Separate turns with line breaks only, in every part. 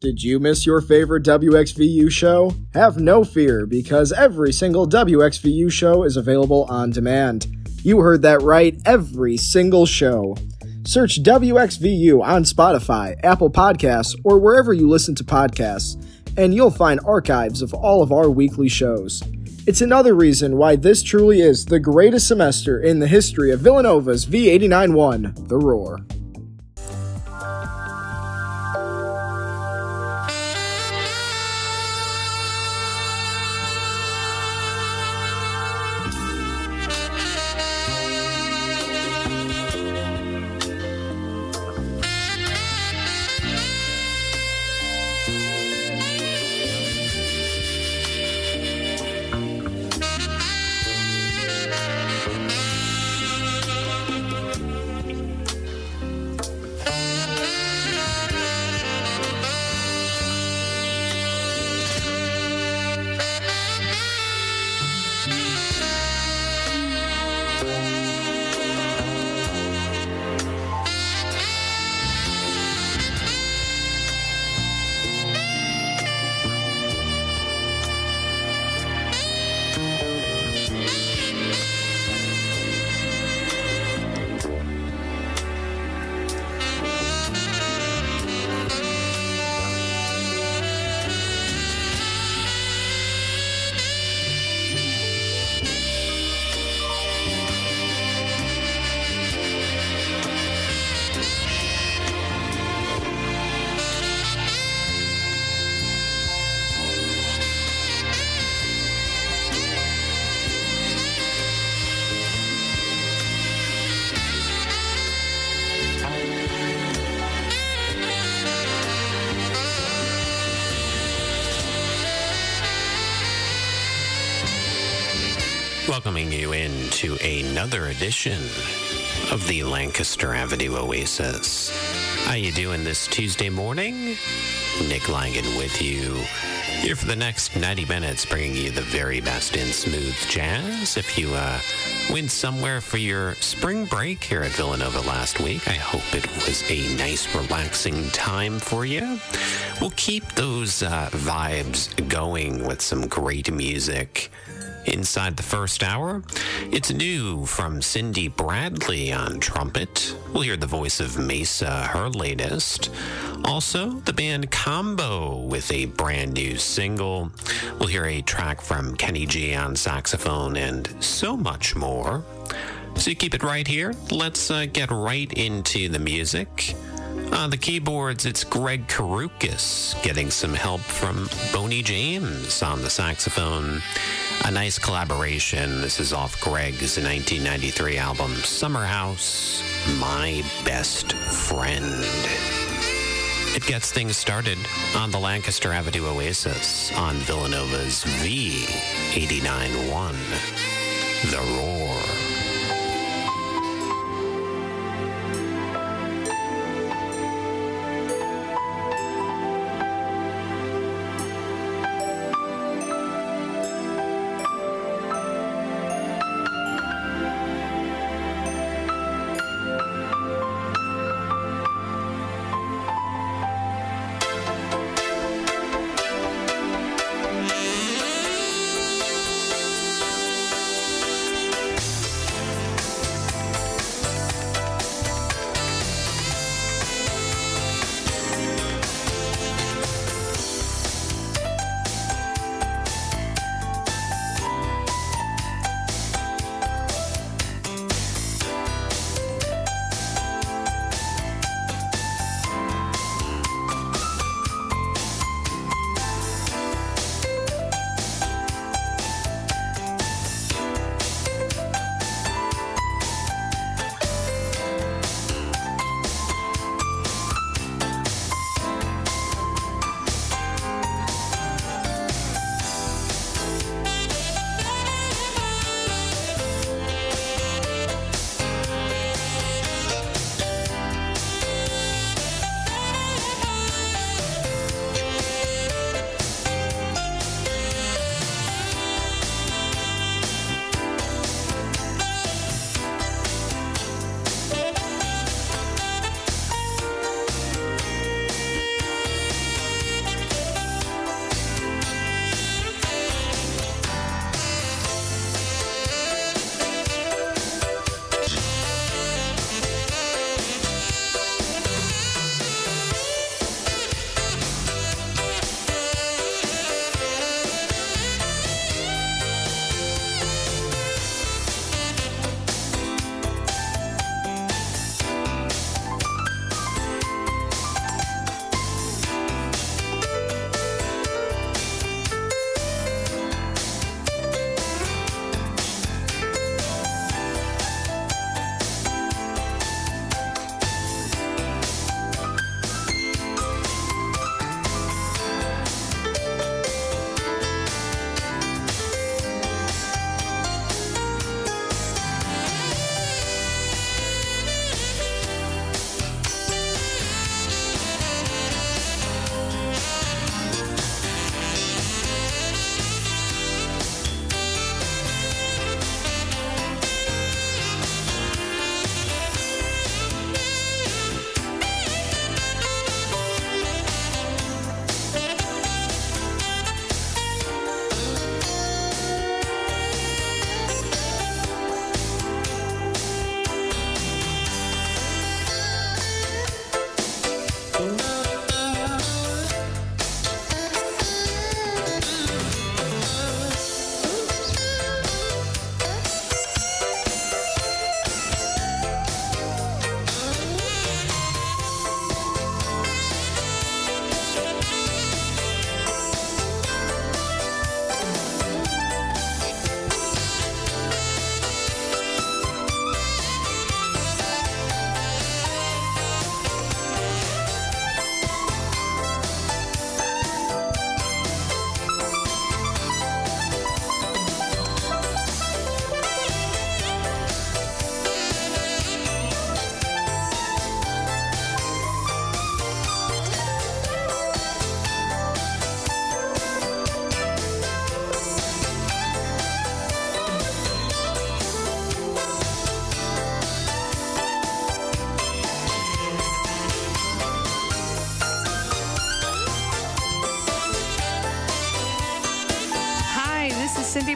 Did you miss your favorite WXVU show? Have no fear, because every single WXVU show is available on demand. You heard that right, every single show. Search WXVU on Spotify, Apple Podcasts, or wherever you listen to podcasts, and you'll find archives of all of our weekly shows. It's another reason why this truly is the greatest semester in the history of Villanova's V89 1, The Roar.
Another edition of the Lancaster Avenue Oasis. How you doing this Tuesday morning? Nick Langan with you. Here for the next 90 minutes, bringing you the very best in smooth jazz. If you uh, went somewhere for your spring break here at Villanova last week, I hope it was a nice, relaxing time for you. We'll keep those uh, vibes going with some great music. Inside the first hour, it's new from Cindy Bradley on trumpet. We'll hear the voice of Maysa, her latest. Also, the band Combo with a brand new single. We'll hear a track from Kenny G on saxophone and so much more. So you keep it right here. Let's uh, get right into the music. On the keyboards, it's Greg Karukas getting some help from Boney James on the saxophone. A nice collaboration. This is off Greg's 1993 album, Summer House, My Best Friend. It gets things started on the Lancaster Avenue Oasis on Villanova's V89.1, The Roar.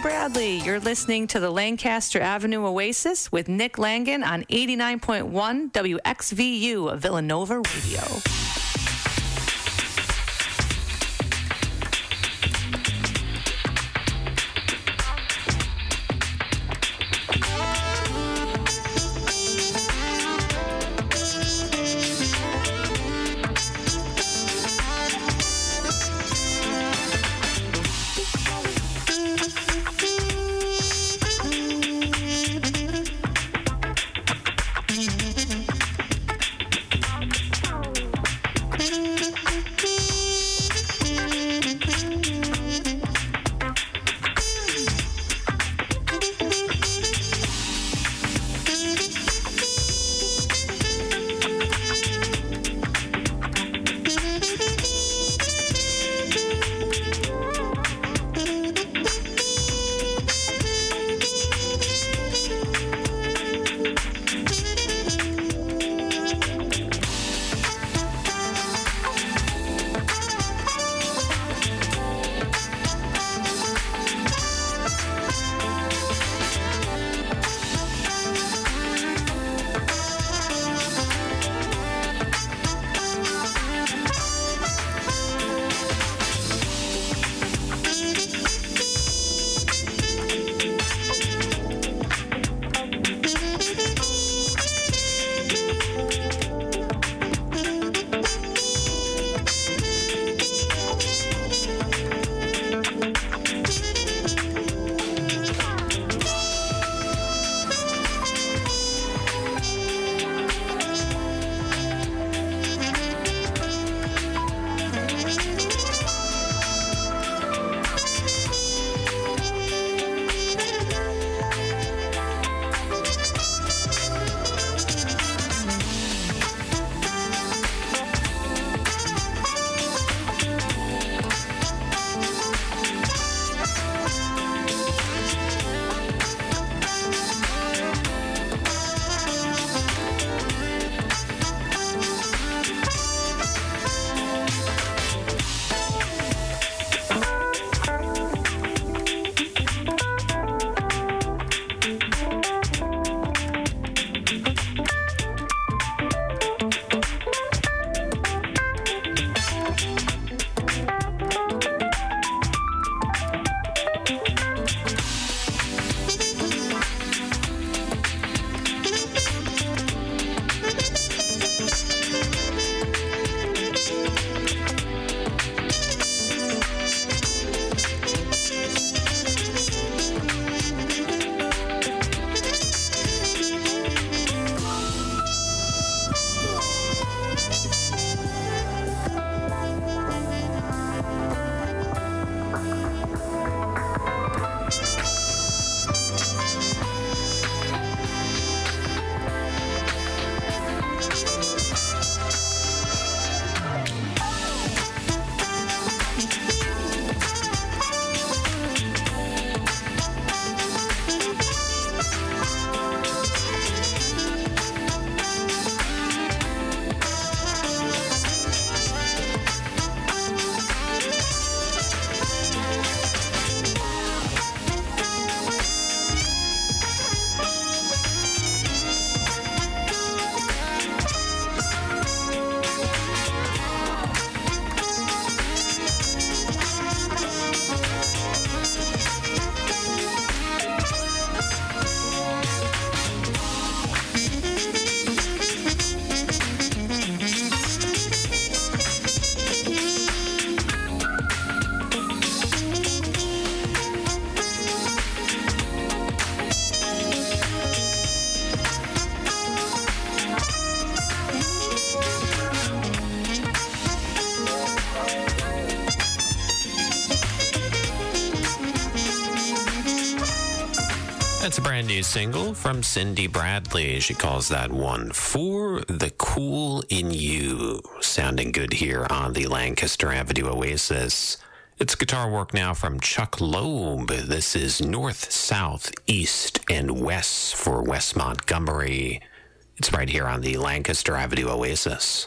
Bradley. You're listening to the Lancaster Avenue Oasis with Nick Langan on 89.1 WXVU Villanova Radio.
That's a brand new single from Cindy Bradley. She calls that one For the Cool in You. Sounding good here on the Lancaster Avenue Oasis. It's guitar work now from Chuck Loeb. This is North, South, East, and West for Wes Montgomery. It's right here on the Lancaster Avenue Oasis.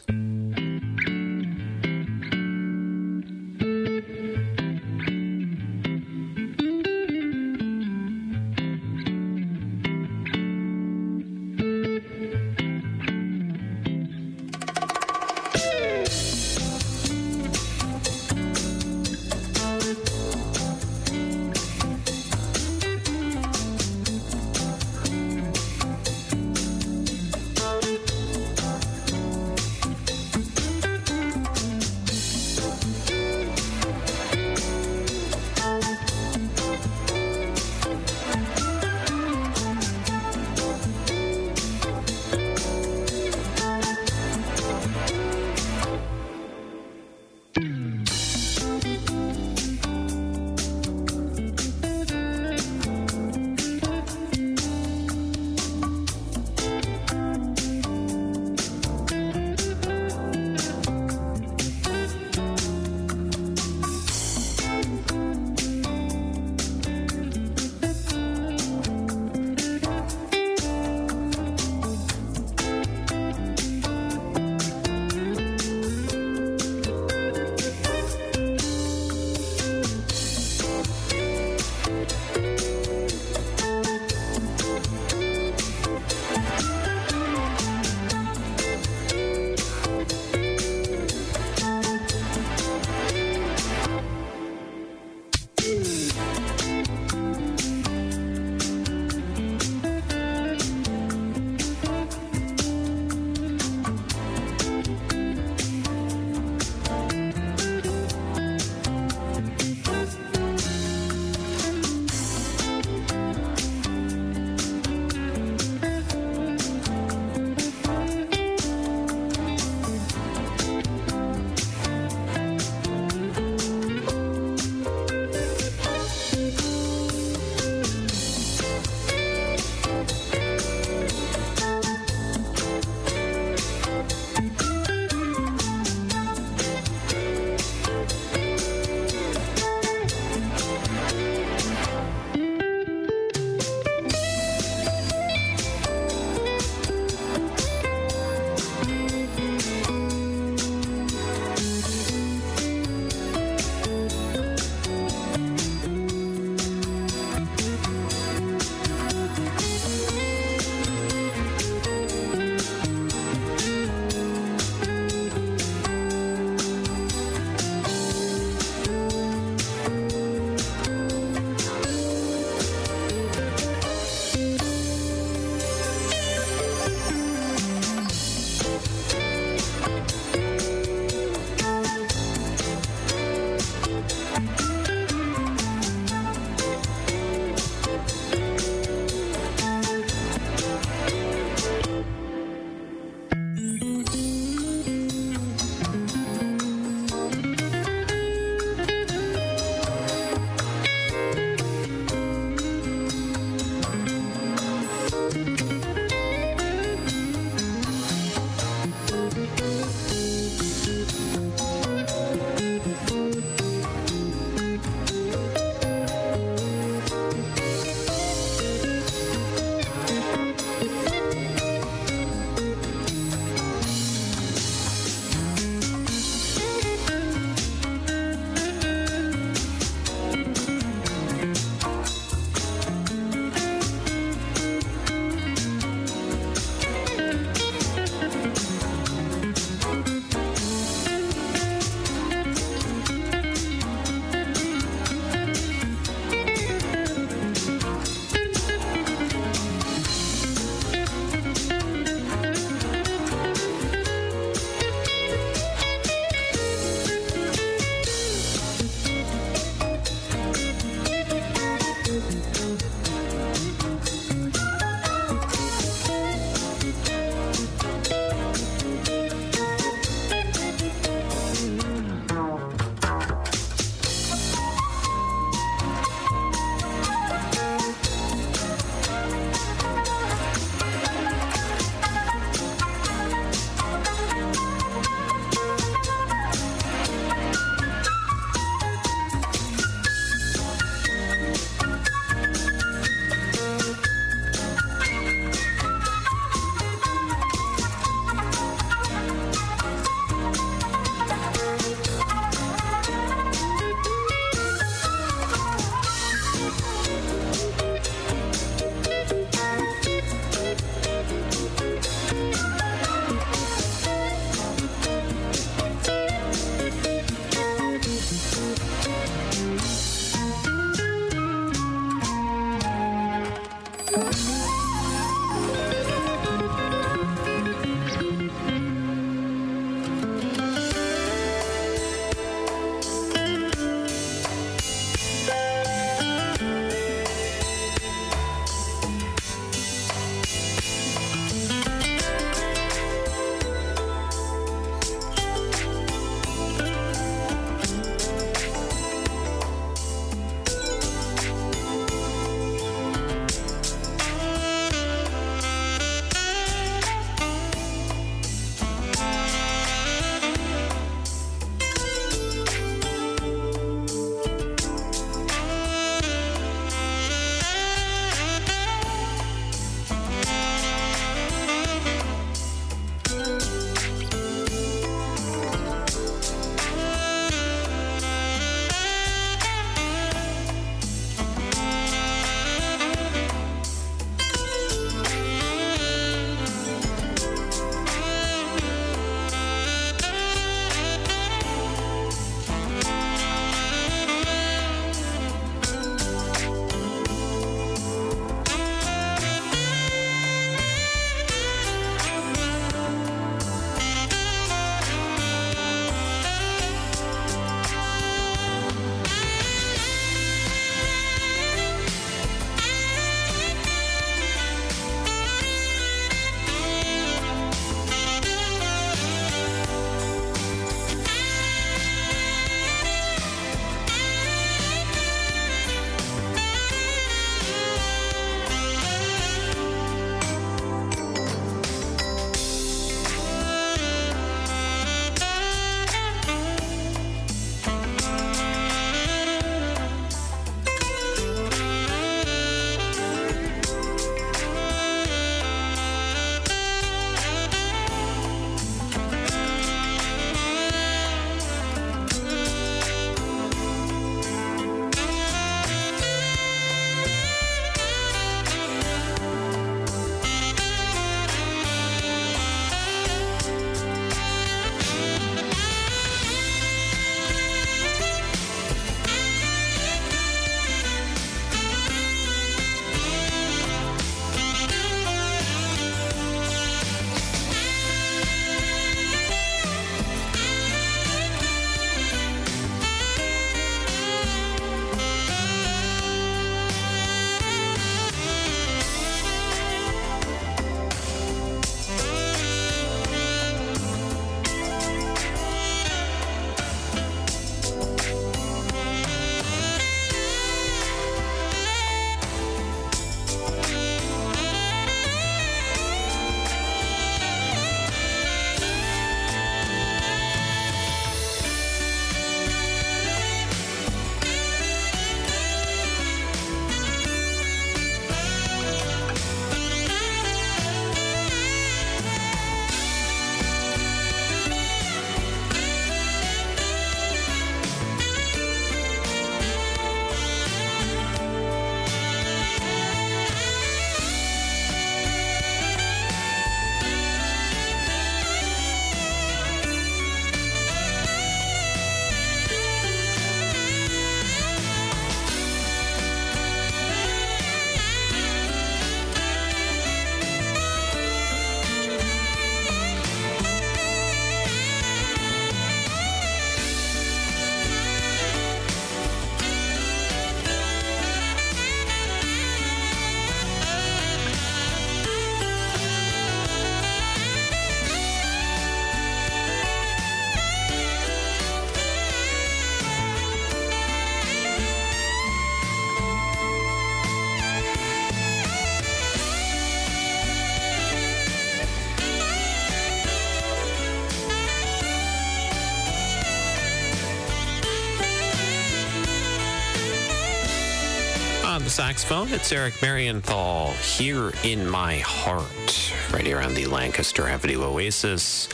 Saxophone, it's Eric Marienthal here in my heart, right here on the Lancaster Avenue Oasis.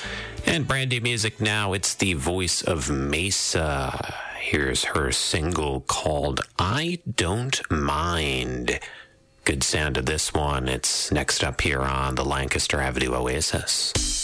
And brand new music now, it's the voice of Maysa. Here's her single called I Don't Mind. Good sound of this one. It's next up here on the Lancaster Avenue Oasis.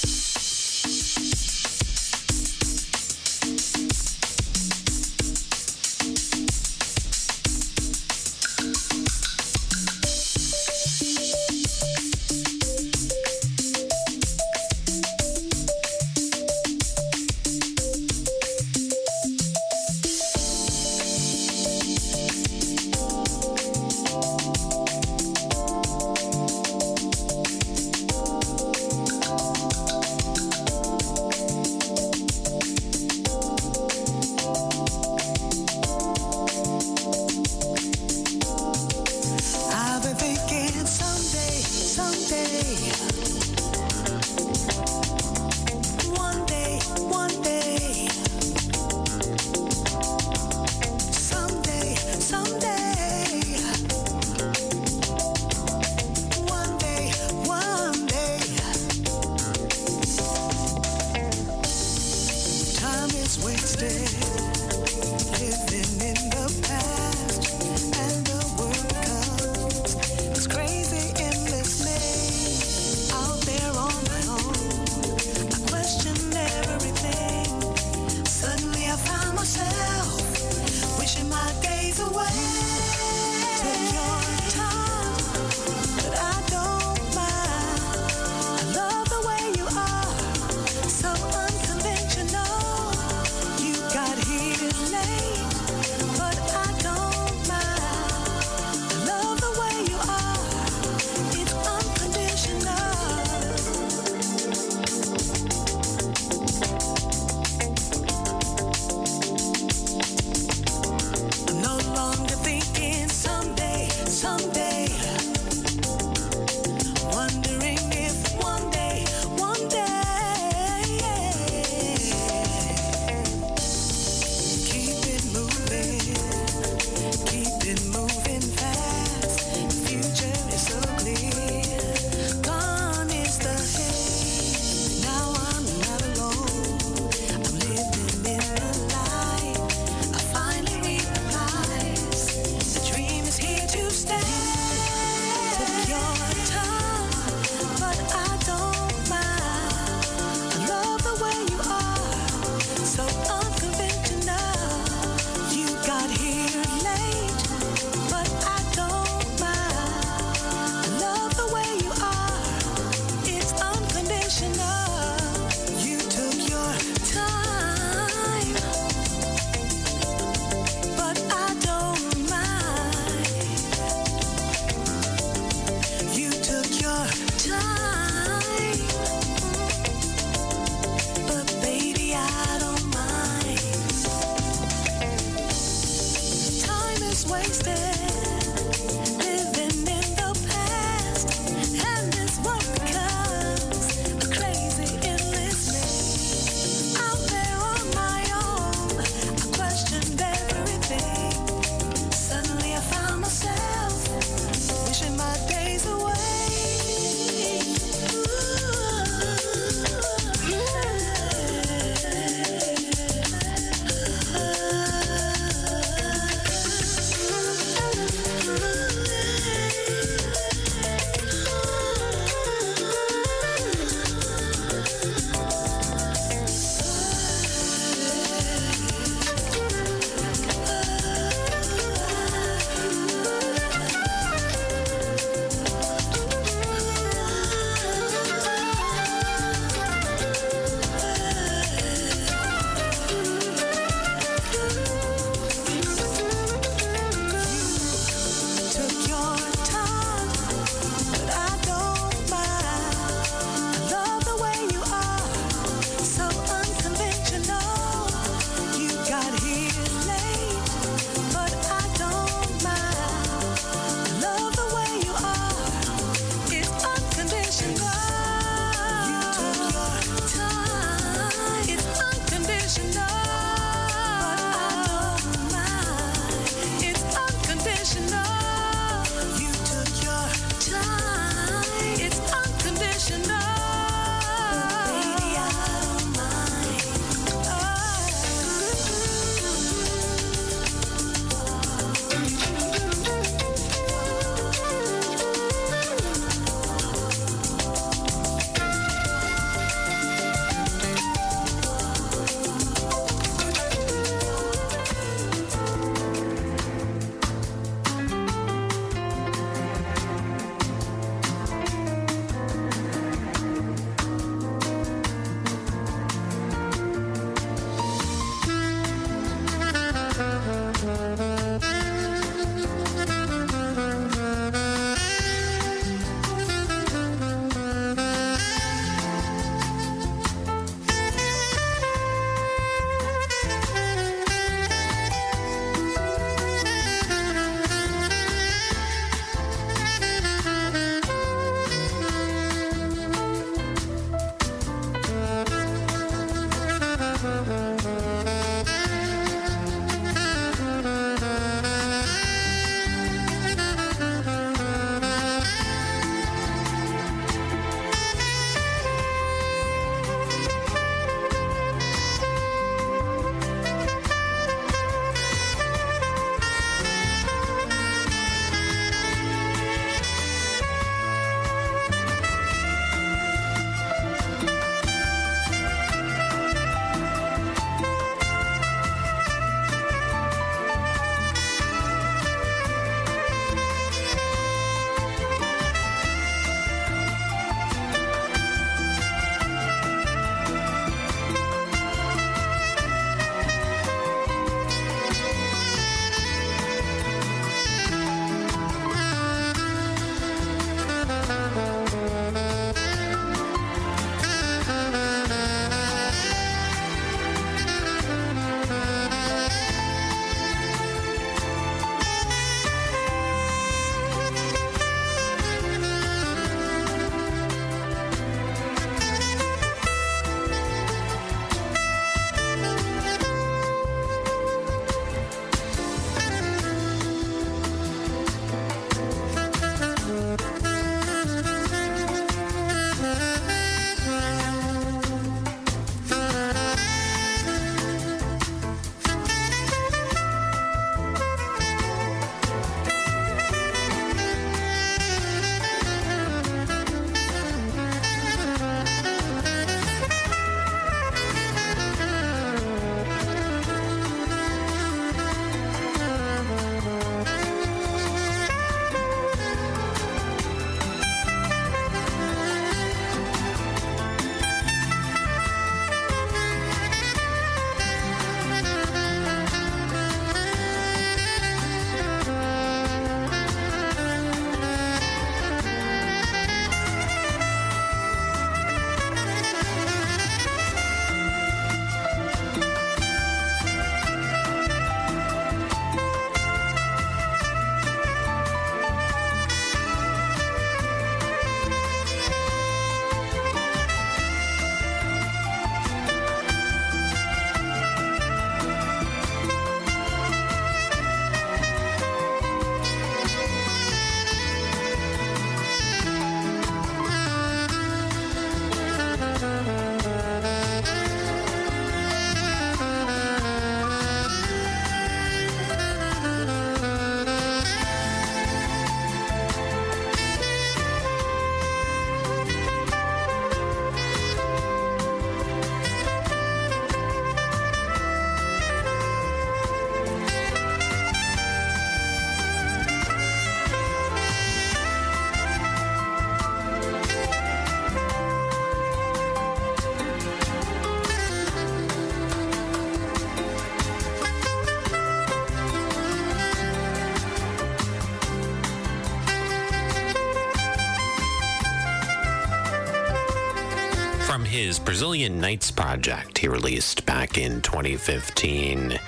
His Brazilian Nights project he released back in 2015.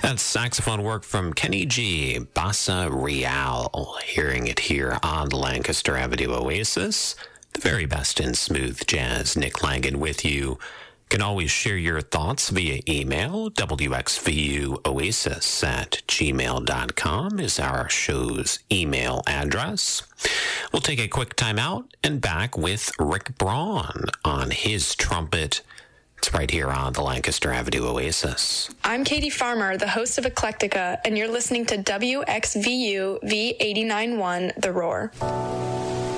That's saxophone work from Kenny G, Bossa Real. Hearing it here on Lancaster Avenue Oasis. The very best in smooth jazz. Nick Langan with you can always share your thoughts via email. WXVUOasis at gmail.com is our show's email address. We'll take a quick time out and back with Rick Braun on his trumpet. It's right here on the Lancaster Avenue Oasis.
I'm Katie Farmer, the host of Eclectica, and you're listening to WXVU V891 The Roar.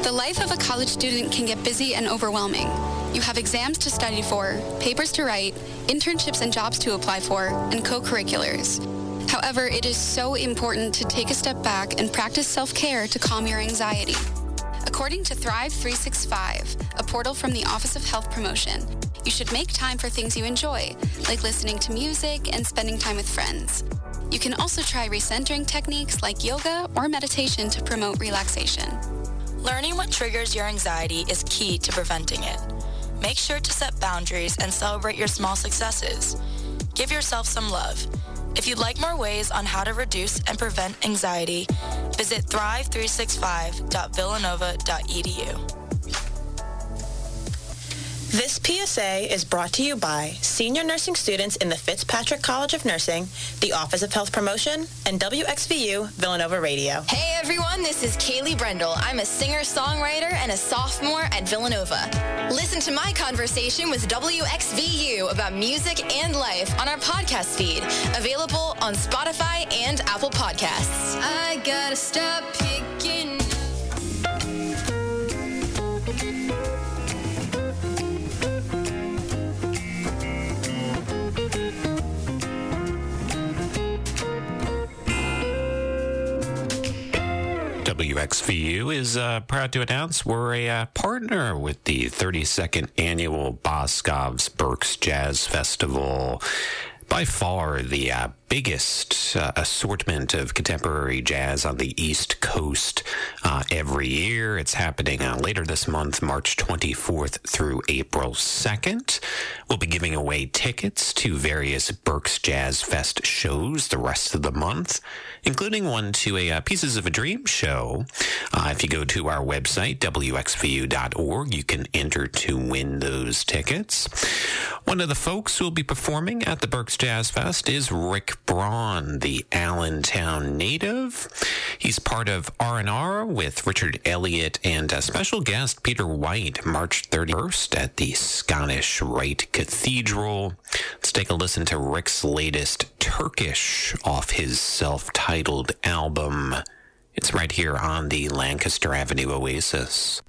The life of a college student can get busy and overwhelming. You have exams to study for, papers to write, internships and jobs to apply for, and co-curriculars. However, it is so important to take a step back and practice self-care to calm your anxiety. According to Thrive 365, a portal from the Office of Health Promotion, you should make time for things you enjoy, like listening to music and spending time with friends. You can also try recentering techniques like yoga or meditation to promote relaxation.
Learning what triggers your anxiety is key to preventing it. Make sure to set boundaries and celebrate your small successes. Give yourself some love. If you'd like more ways on how to reduce and prevent anxiety, visit thrive365.villanova.edu. This PSA is brought to you by senior nursing students in the Fitzpatrick College of Nursing, the Office of Health Promotion, and WXVU Villanova Radio.
Hey everyone, this is Kaylee Brendel. I'm a singer-songwriter and a sophomore at Villanova. Listen to my conversation with WXVU about music and life on our podcast feed, available on Spotify and Apple Podcasts. I gotta stop picking
WXVU is uh, proud to announce we're a uh, partner with the 32nd annual Boscov's Berks Jazz Festival. By far the uh, biggest uh, assortment of contemporary jazz on the East Coast uh, every year. It's happening uh, later this month, March 24th through April 2nd. We'll be giving away tickets to various Berks Jazz Fest shows the rest of the month, including one to a uh, Pieces of a Dream show. Uh, if you go to our website, wxvu.org, you can enter to win those tickets. One of the folks who will be performing at the Berks Jazz Fest is Rick Braun, the Allentown native. He's part of R&R with Richard Elliott and a special guest Peter White, March 31st at the Scottish Rite Cathedral. Let's take a listen to Rick's latest Turkish off his self-titled album. It's right here on the Lancaster Avenue Oasis.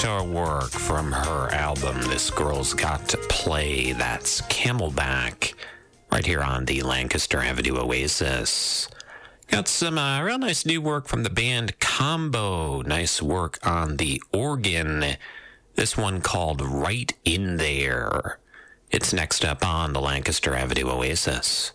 Guitar work from her album This Girl's Got to Play. That's Camelback, right here on the Lancaster Avenue Oasis. Got some uh, real nice new work from the band Combo. Nice work on the organ. This one called Right in There. It's next up on the Lancaster Avenue Oasis.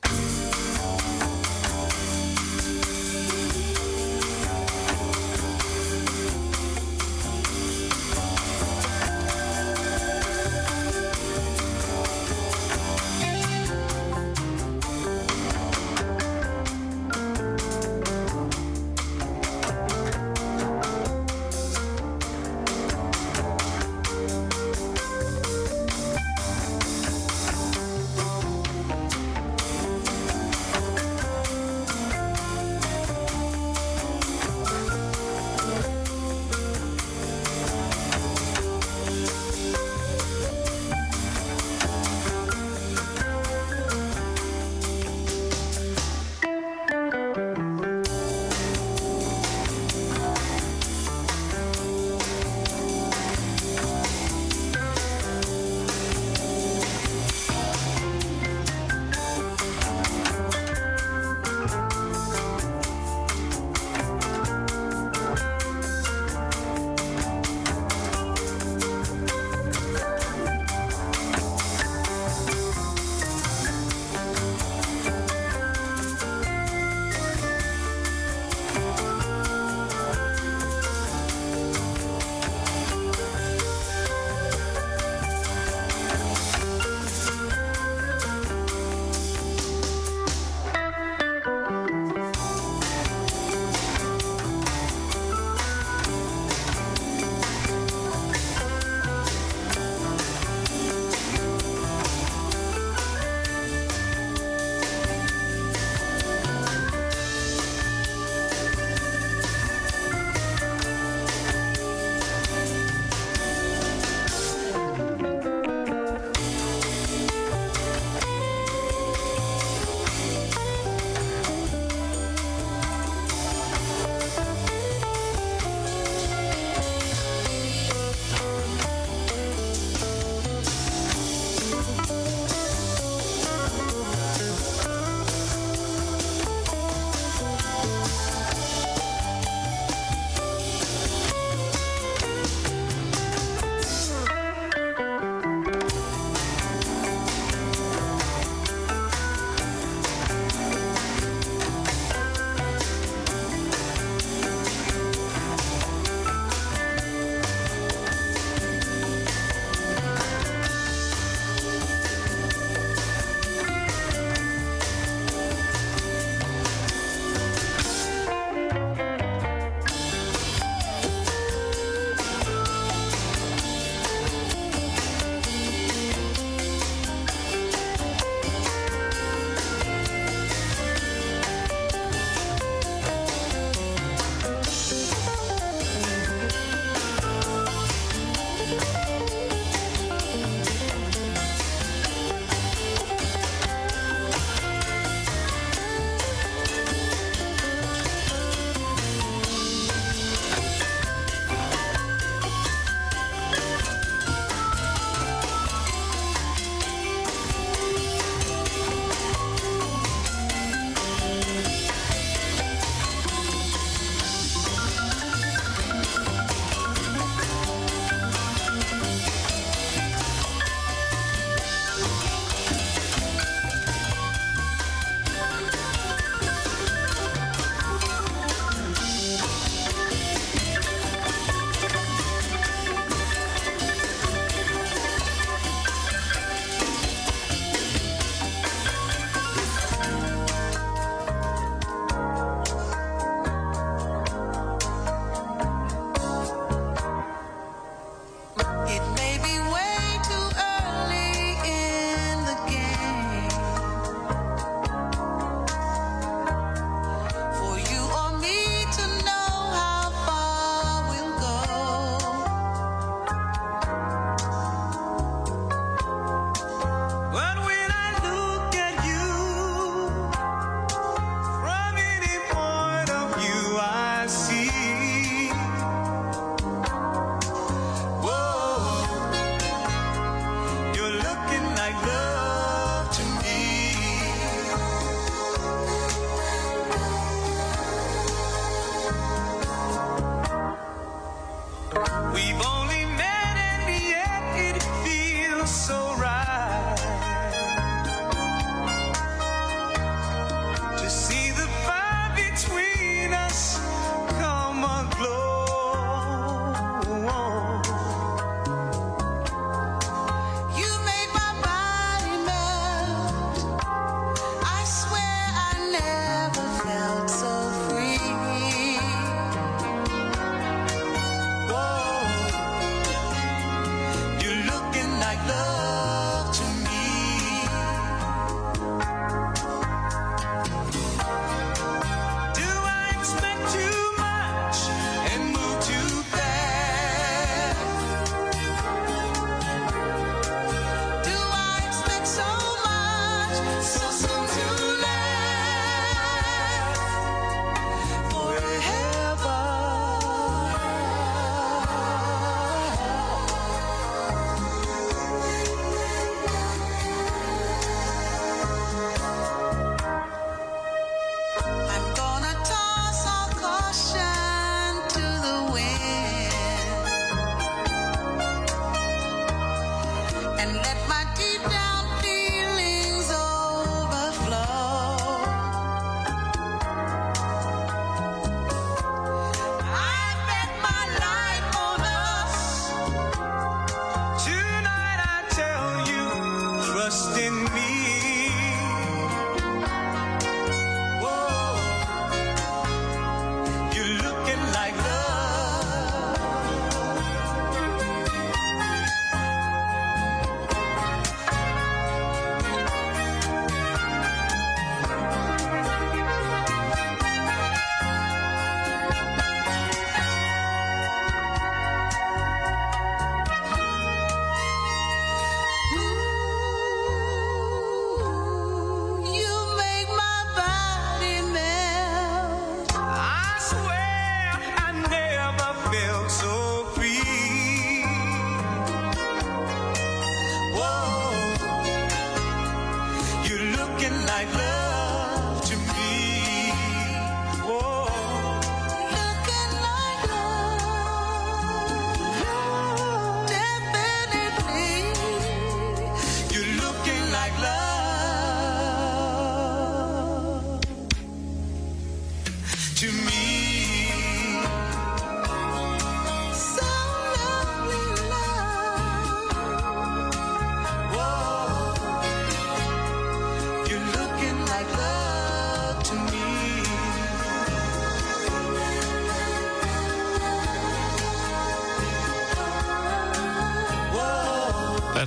trust in me.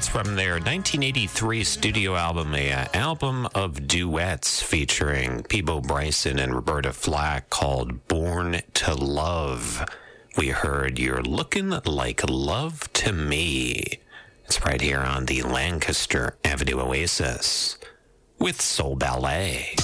From their 1983 studio album, a album of duets featuring Peabo Bryson and Roberta Flack called Born to Love. We heard You're Looking Like Love to Me. It's right here on the Lancaster Avenue Oasis with Soul Ballet.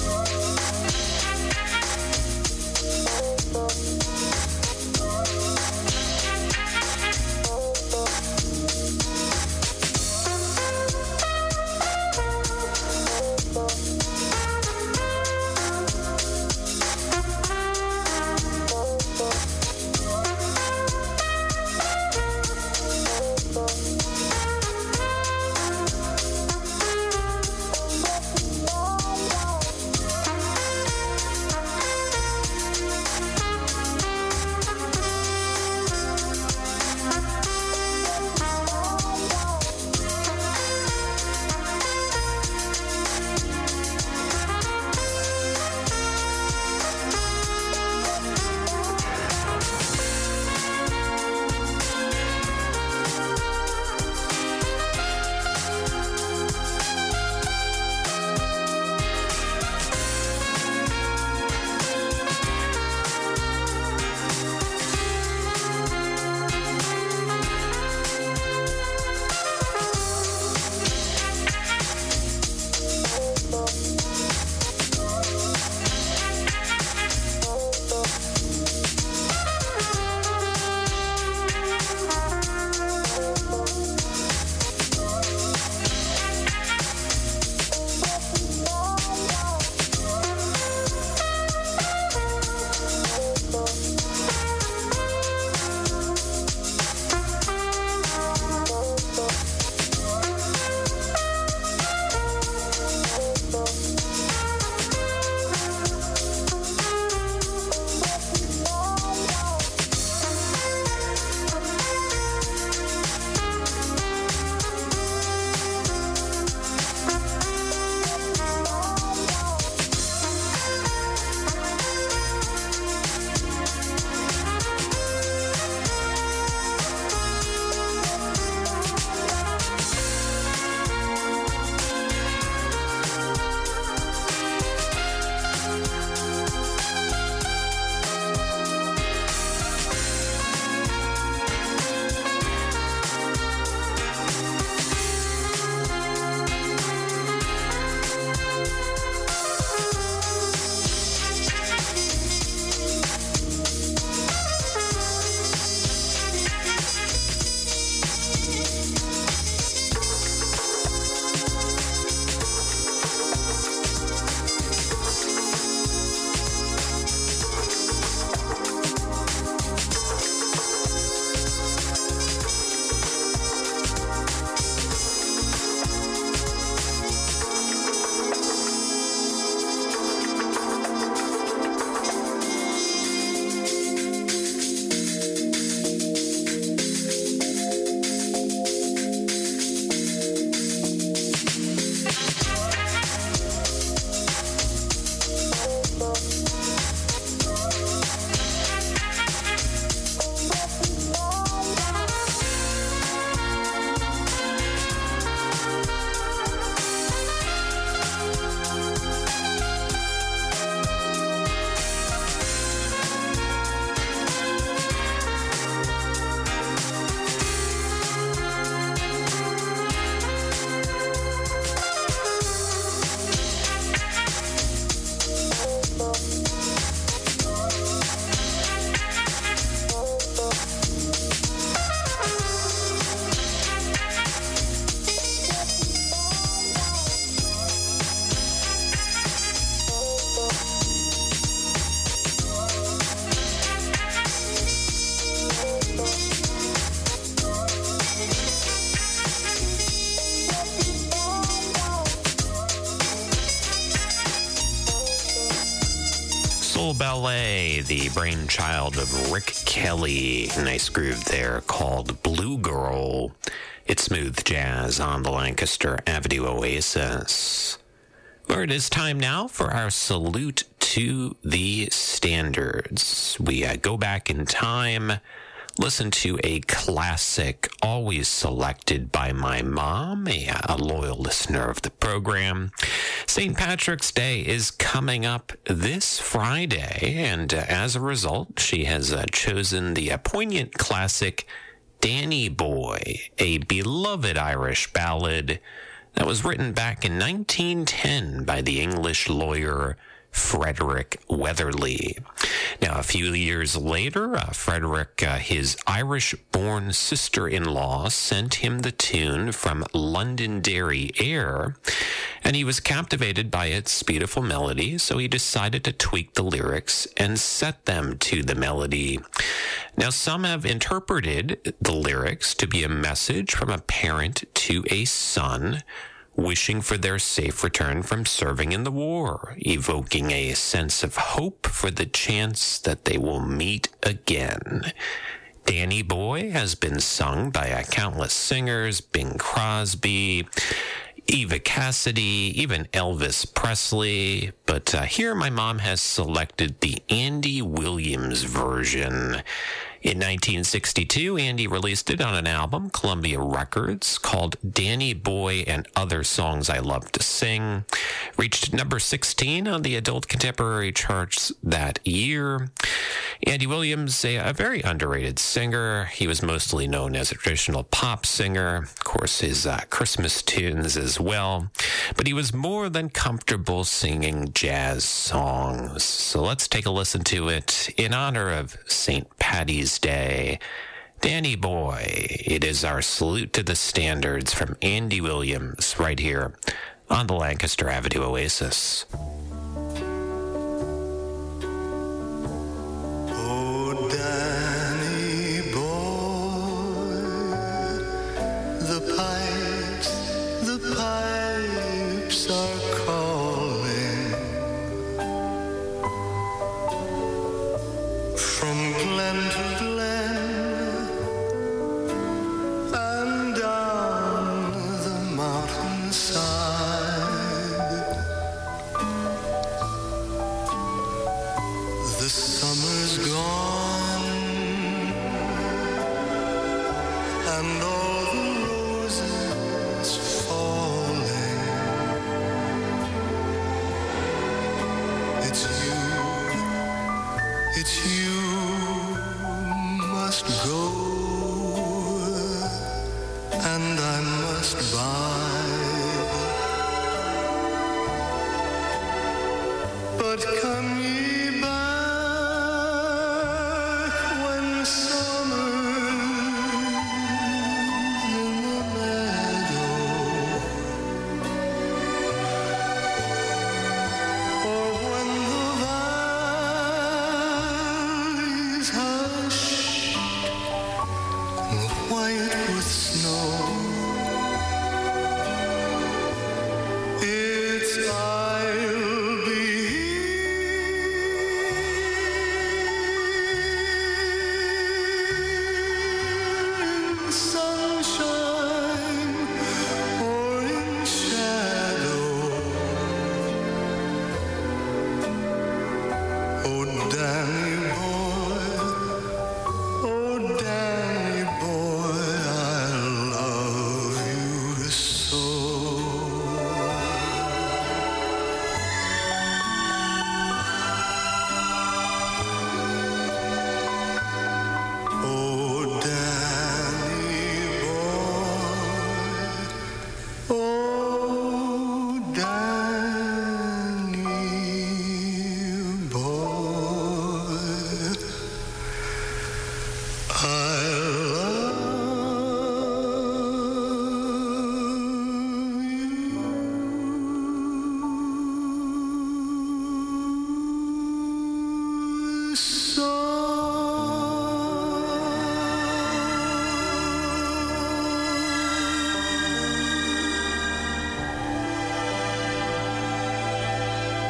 The brainchild of Rick Kelly. Nice groove there called Blue Girl. It's smooth jazz on the Lancaster Avenue Oasis. Well, it is time now for our salute to the standards. We uh, go back in time listen to a classic always selected by my mom, a, a, loyal listener of the program. St. Patrick's Day is coming up this Friday, and uh, as a result, she has uh, chosen the uh, poignant classic Danny Boy, a beloved Irish ballad that was written back in 1910 by the English lawyer Frederick Weatherly. Now, a few years later, uh, Frederick, uh, his Irish born sister in law, sent him the tune from Londonderry Air, and he was captivated by its beautiful melody, so he decided to tweak the lyrics and set them to the melody. Now, some have interpreted the lyrics to be a message from a parent to a son wishing for their safe return from serving in the war, evoking a sense of hope for the chance that they will meet again. Danny Boy has been sung by a countless singers, Bing Crosby, Eva Cassidy, even Elvis Presley. But uh, here my mom has selected the Andy Williams version. In 1962, Andy released it on an album, Columbia Records, called Danny Boy and Other Songs I Love to Sing. Reached number 16 on the adult contemporary charts that year. Andy Williams, a, a very underrated singer. He was mostly known as a traditional pop singer, of course, his uh, Christmas tunes as well. But he was more than comfortable singing jazz songs. So let's take a listen to it in honor of St. Patty's Day. Danny Boy, it is our salute to the standards from Andy Williams right here on the Lancaster Avenue Oasis.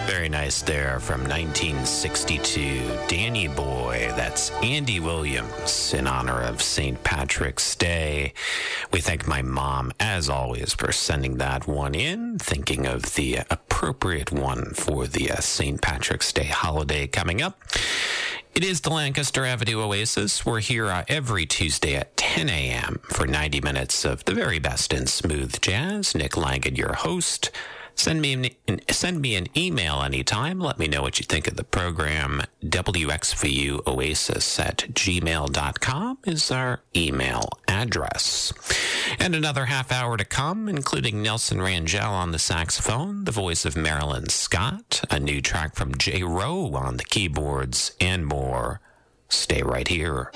Very nice there from 1962. Danny Boy, that's Andy Williams in honor of St. Patrick's Day. We thank my mom, as always, for sending that one in, thinking of the appropriate one for the uh, St. Patrick's Day holiday coming up. It is the Lancaster Avenue Oasis. We're here uh, every Tuesday at 10 a.m. for 90 minutes of the very best in smooth jazz. Nick Langan, your host. Send me an, send me an email anytime. Let me know what you think of the program. WXVUOasis at gmail.com is our email address. And another half hour to come, including Nelson Rangel on the saxophone, the voice of Marilyn Scott, a new track from Jay Rowe on the keyboards, and more. Stay right here.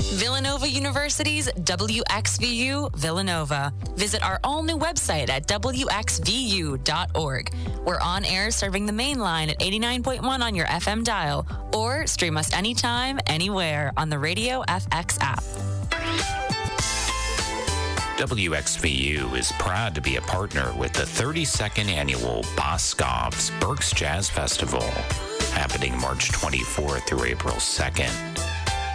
Villanova University's WXVU Villanova. Visit our all new website at WXVU.org. We're on air serving the main line at 89.1 on your FM dial, or stream us anytime, anywhere on the Radio FX app.
WXVU is proud to be a partner with the 32nd annual Boscov's Berks Jazz Festival, happening March 24th through April 2nd.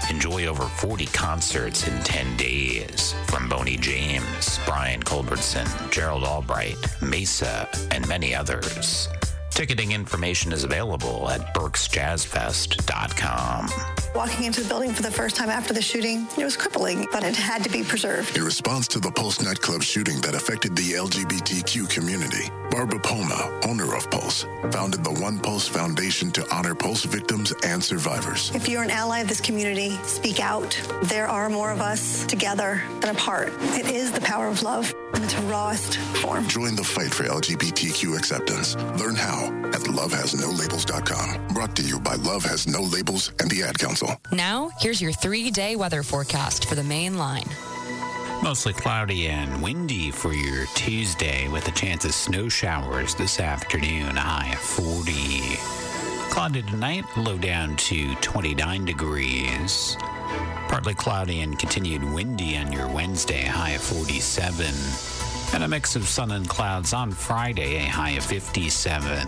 Enjoy over 40 concerts in 10 days from Boney James, Brian Culbertson, Gerald Albright, Maysa, and many others. Ticketing information is available at berksjazzfest.com.
Walking into the building for the first time after the shooting, it was crippling, but it had to be preserved.
In response to the Pulse nightclub shooting that affected the LGBTQ community, Barbara Poma, owner of Pulse, founded the One Pulse Foundation to honor Pulse victims and survivors.
If you're an ally of this community, speak out. There are more of us together than apart. It is the power of love in its rawest form.
Join the fight for LGBTQ acceptance. Learn how at lovehasnolabels.com. Brought to you by Love Has No Labels and the Ad Council.
Now, here's your three day weather forecast for the main line.
Mostly cloudy and windy for your Tuesday with a chance of snow showers this afternoon, high of 40. Cloudy tonight, low down to 29 degrees. Partly cloudy and continued windy on your Wednesday, high of 47. And a mix of sun and clouds on Friday, a high of 57.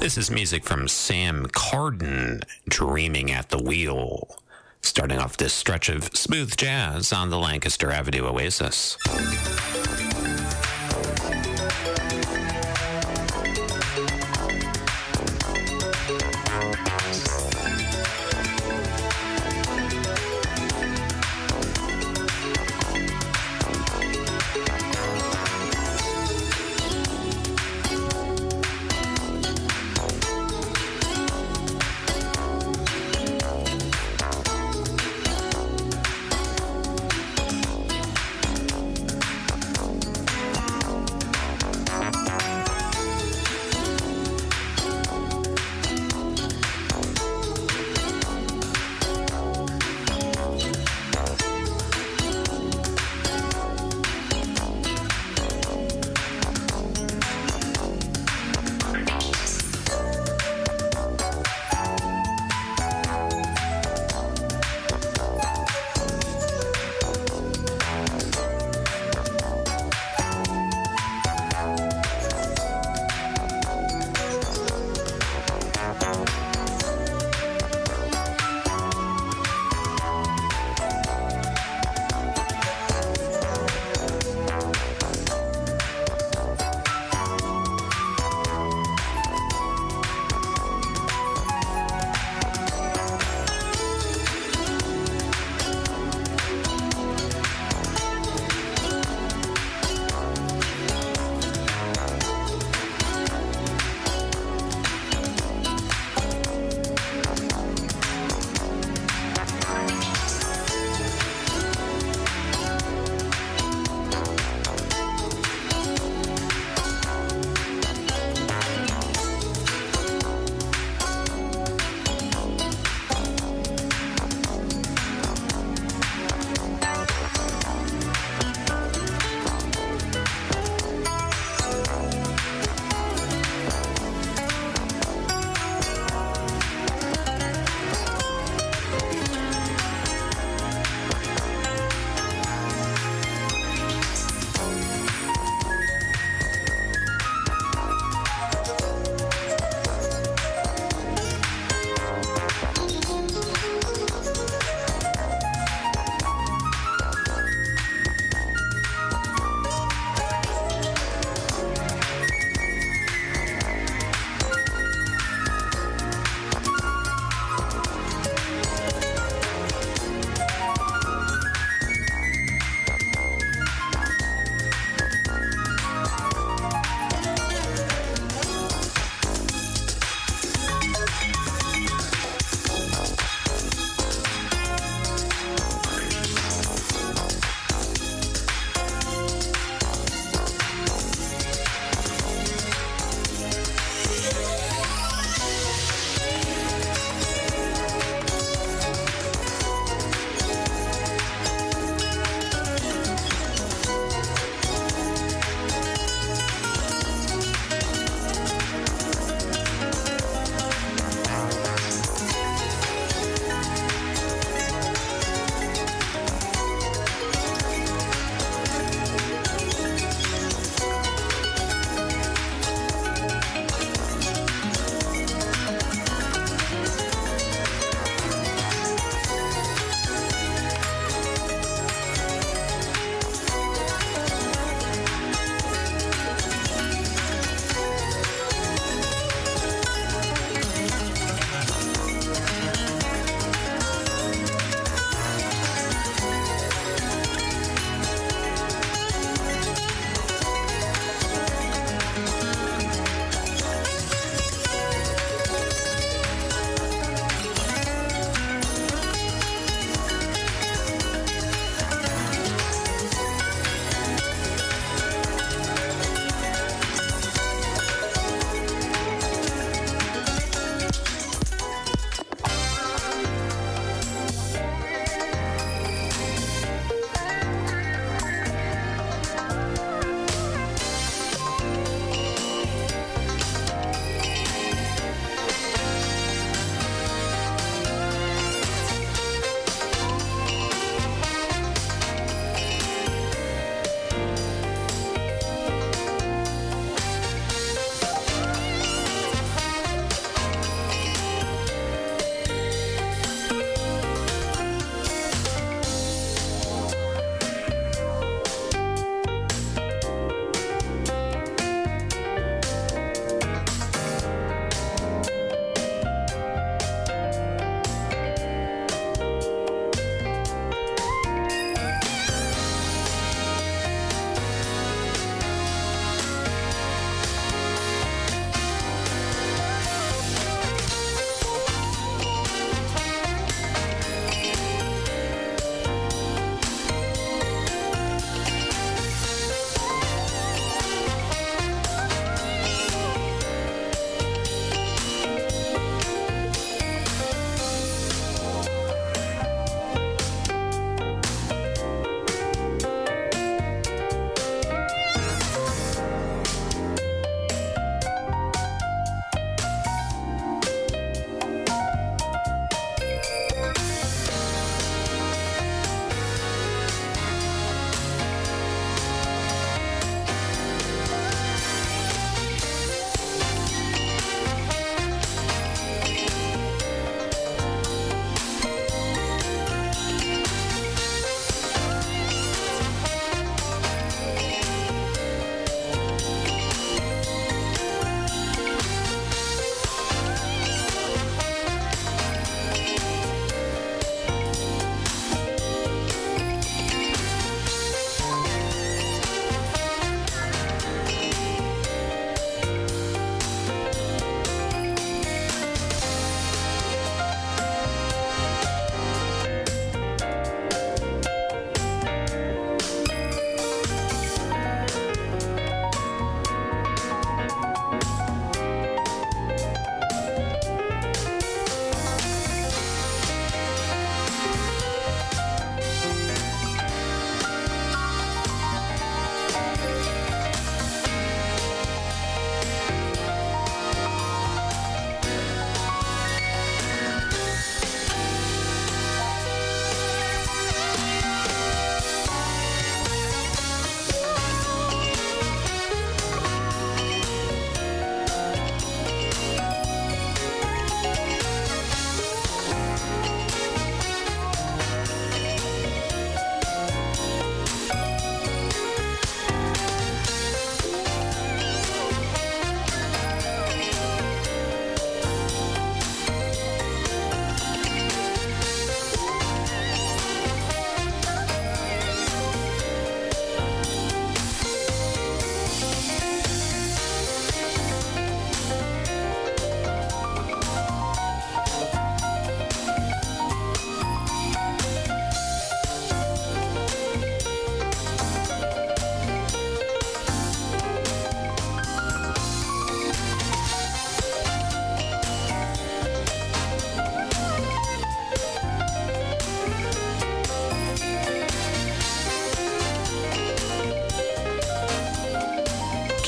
This is music from Sam Carden, Dreaming at the Wheel. Starting off this stretch of smooth jazz on the Lancaster Avenue Oasis.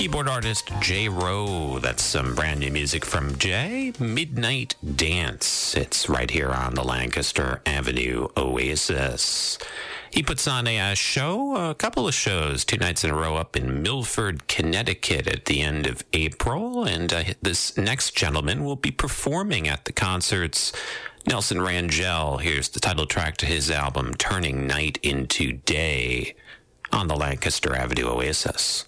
Keyboard artist Jay Rowe. That's some brand new music from Jay. Midnight Dance. It's right here on the Lancaster Avenue Oasis. He puts on a, uh, show, a couple of shows, two nights in a row up in Milford, Connecticut at the end of April. And uh, this next gentleman will be performing at the concerts. Nelson Rangel, here's the title track to his album, Turning Night into Day, on the Lancaster Avenue Oasis.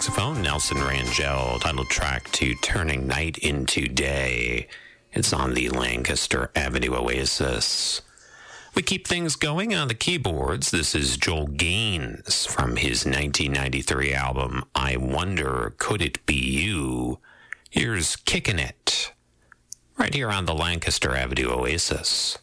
Saxophone, Nelson Rangel, title track to Turning Night into Day. It's on the Lancaster Avenue Oasis. We keep things going on the keyboards. This is Joel Gaines from his 1993 album, I Wonder Could It Be You? Here's Kickin' It. right here on the Lancaster Avenue Oasis.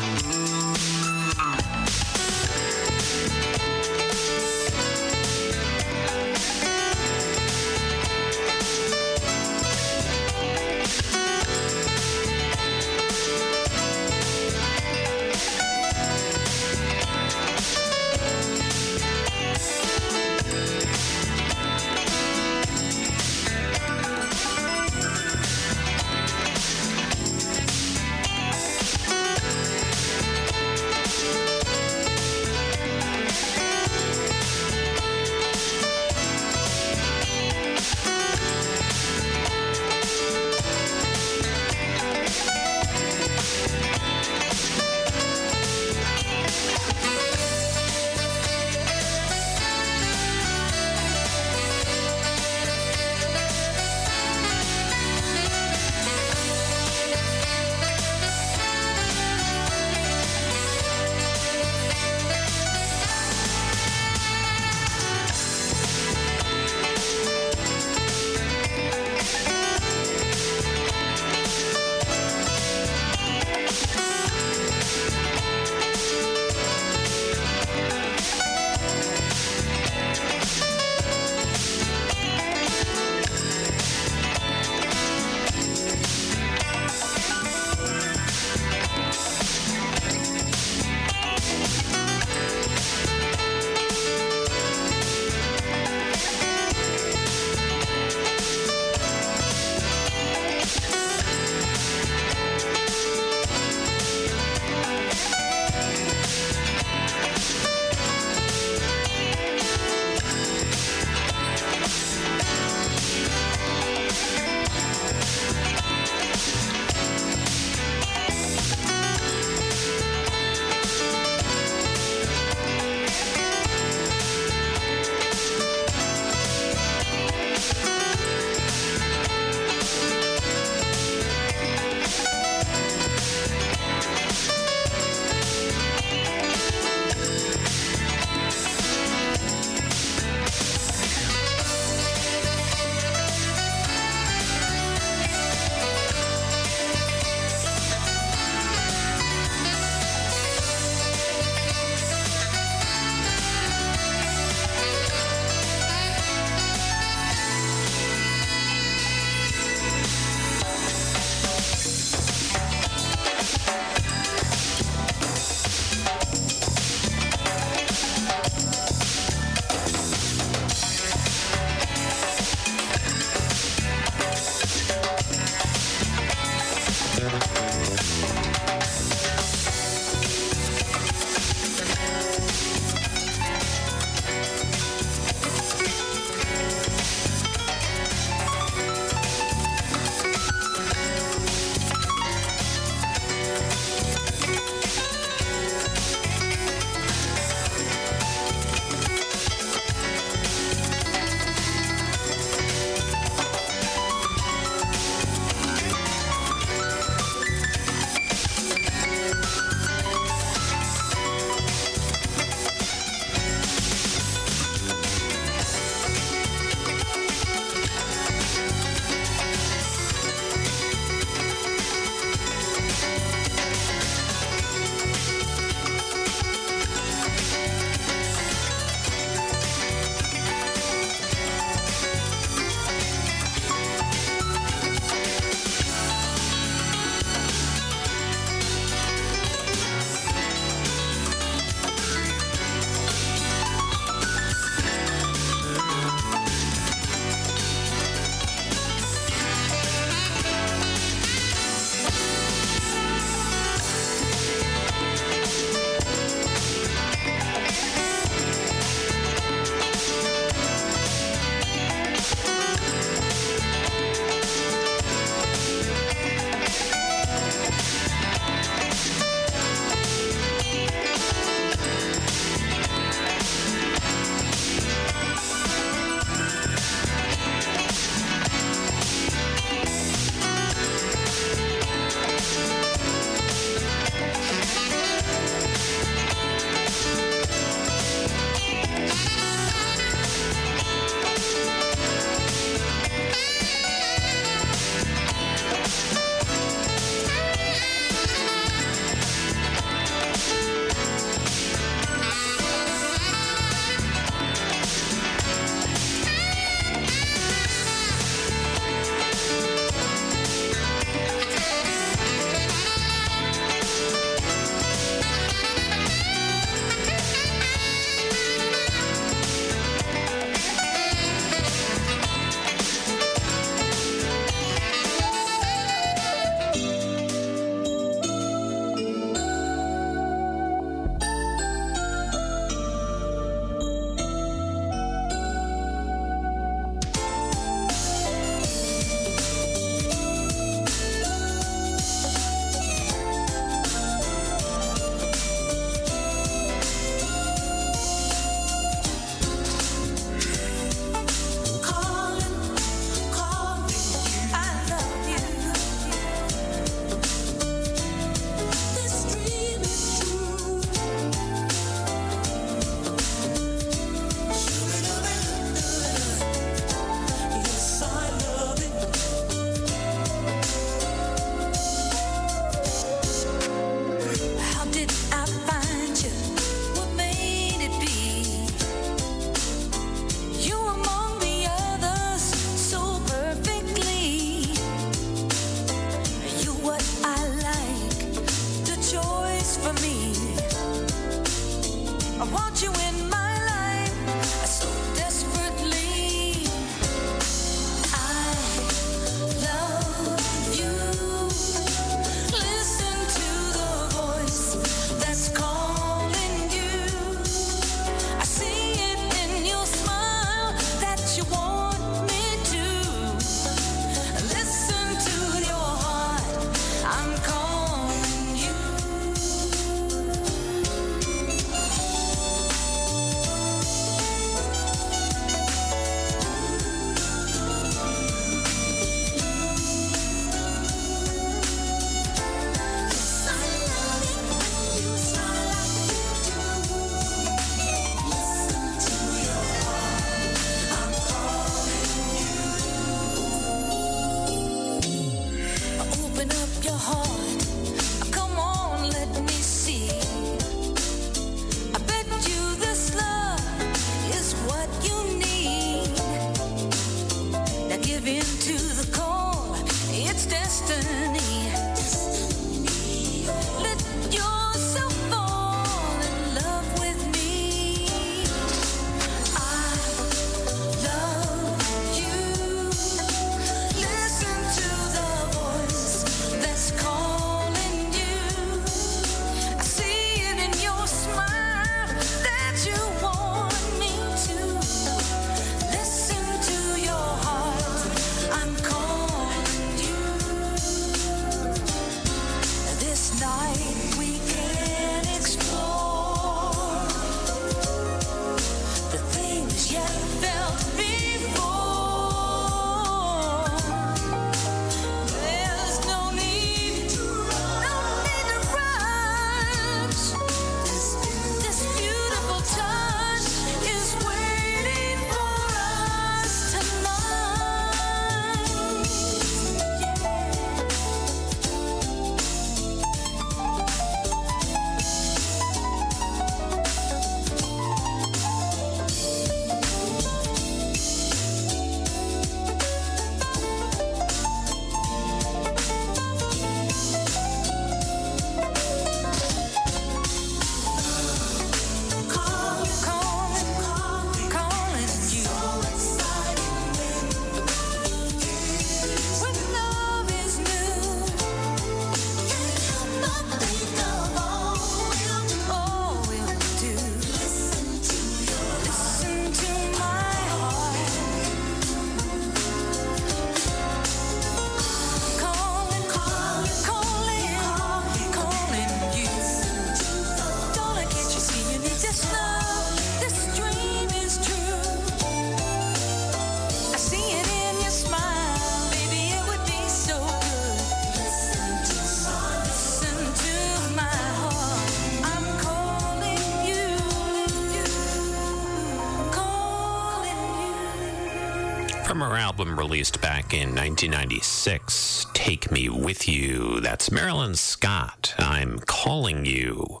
Released back in 1996, Take Me With You, that's Marilyn Scott. I'm calling you.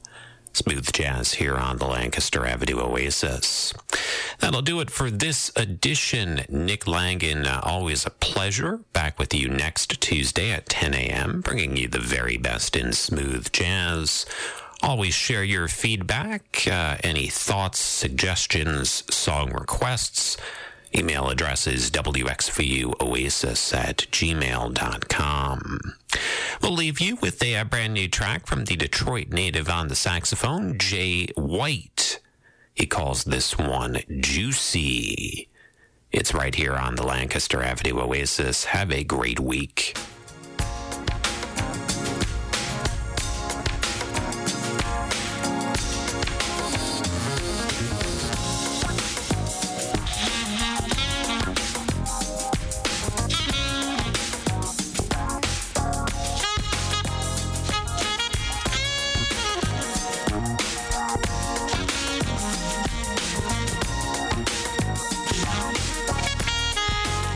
Smooth jazz here on the Lancaster Avenue Oasis. That'll do it for this edition. Nick Langan, uh, always a pleasure. Back with you next Tuesday at 10 a.m., bringing you the very best in smooth jazz. Always share your feedback, uh, any thoughts, suggestions, song requests. Email address is wxvuoasis at gmail.com. We'll leave you with a, a brand new track from the Detroit native on the saxophone, Jay White. He calls this one Juicy. It's right here on the Lancaster Avenue Oasis. Have a great week.